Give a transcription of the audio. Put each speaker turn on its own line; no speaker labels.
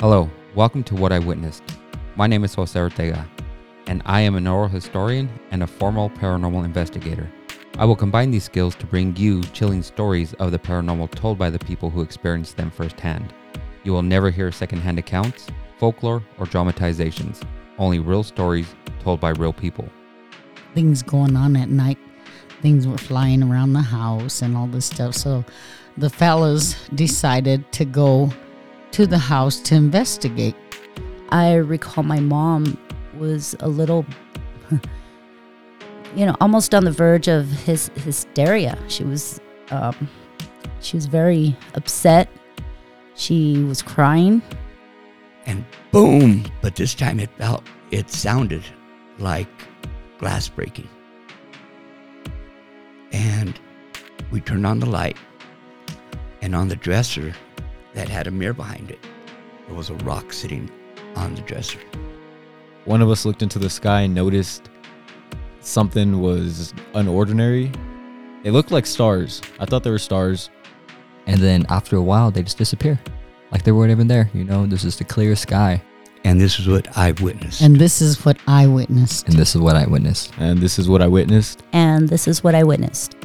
Hello, welcome to What I Witnessed. My name is Jose Ortega, and I am an oral historian and a formal paranormal investigator. I will combine these skills to bring you chilling stories of the paranormal told by the people who experienced them firsthand. You will never hear secondhand accounts, folklore, or dramatizations, only real stories told by real people.
things going on at night. Things were flying around the house and all this stuff. So the fellas decided to go to the house to investigate.
I recall my mom was a little, you know, almost on the verge of his hysteria. She was, um, she was very upset. She was crying.
and boom but this time it felt it sounded like glass breaking and we turned on the light and on the dresser that had a mirror behind it there was a rock sitting on the dresser
One of us looked into the sky and noticed something was unordinary. It looked like stars. I thought they were stars.
and then after a while they just disappear like they weren't even there you know this is the clear sky
and this is what i witnessed
And this is what I witnessed.
and this is what i witnessed
And this is what I witnessed.
And this is what I witnessed.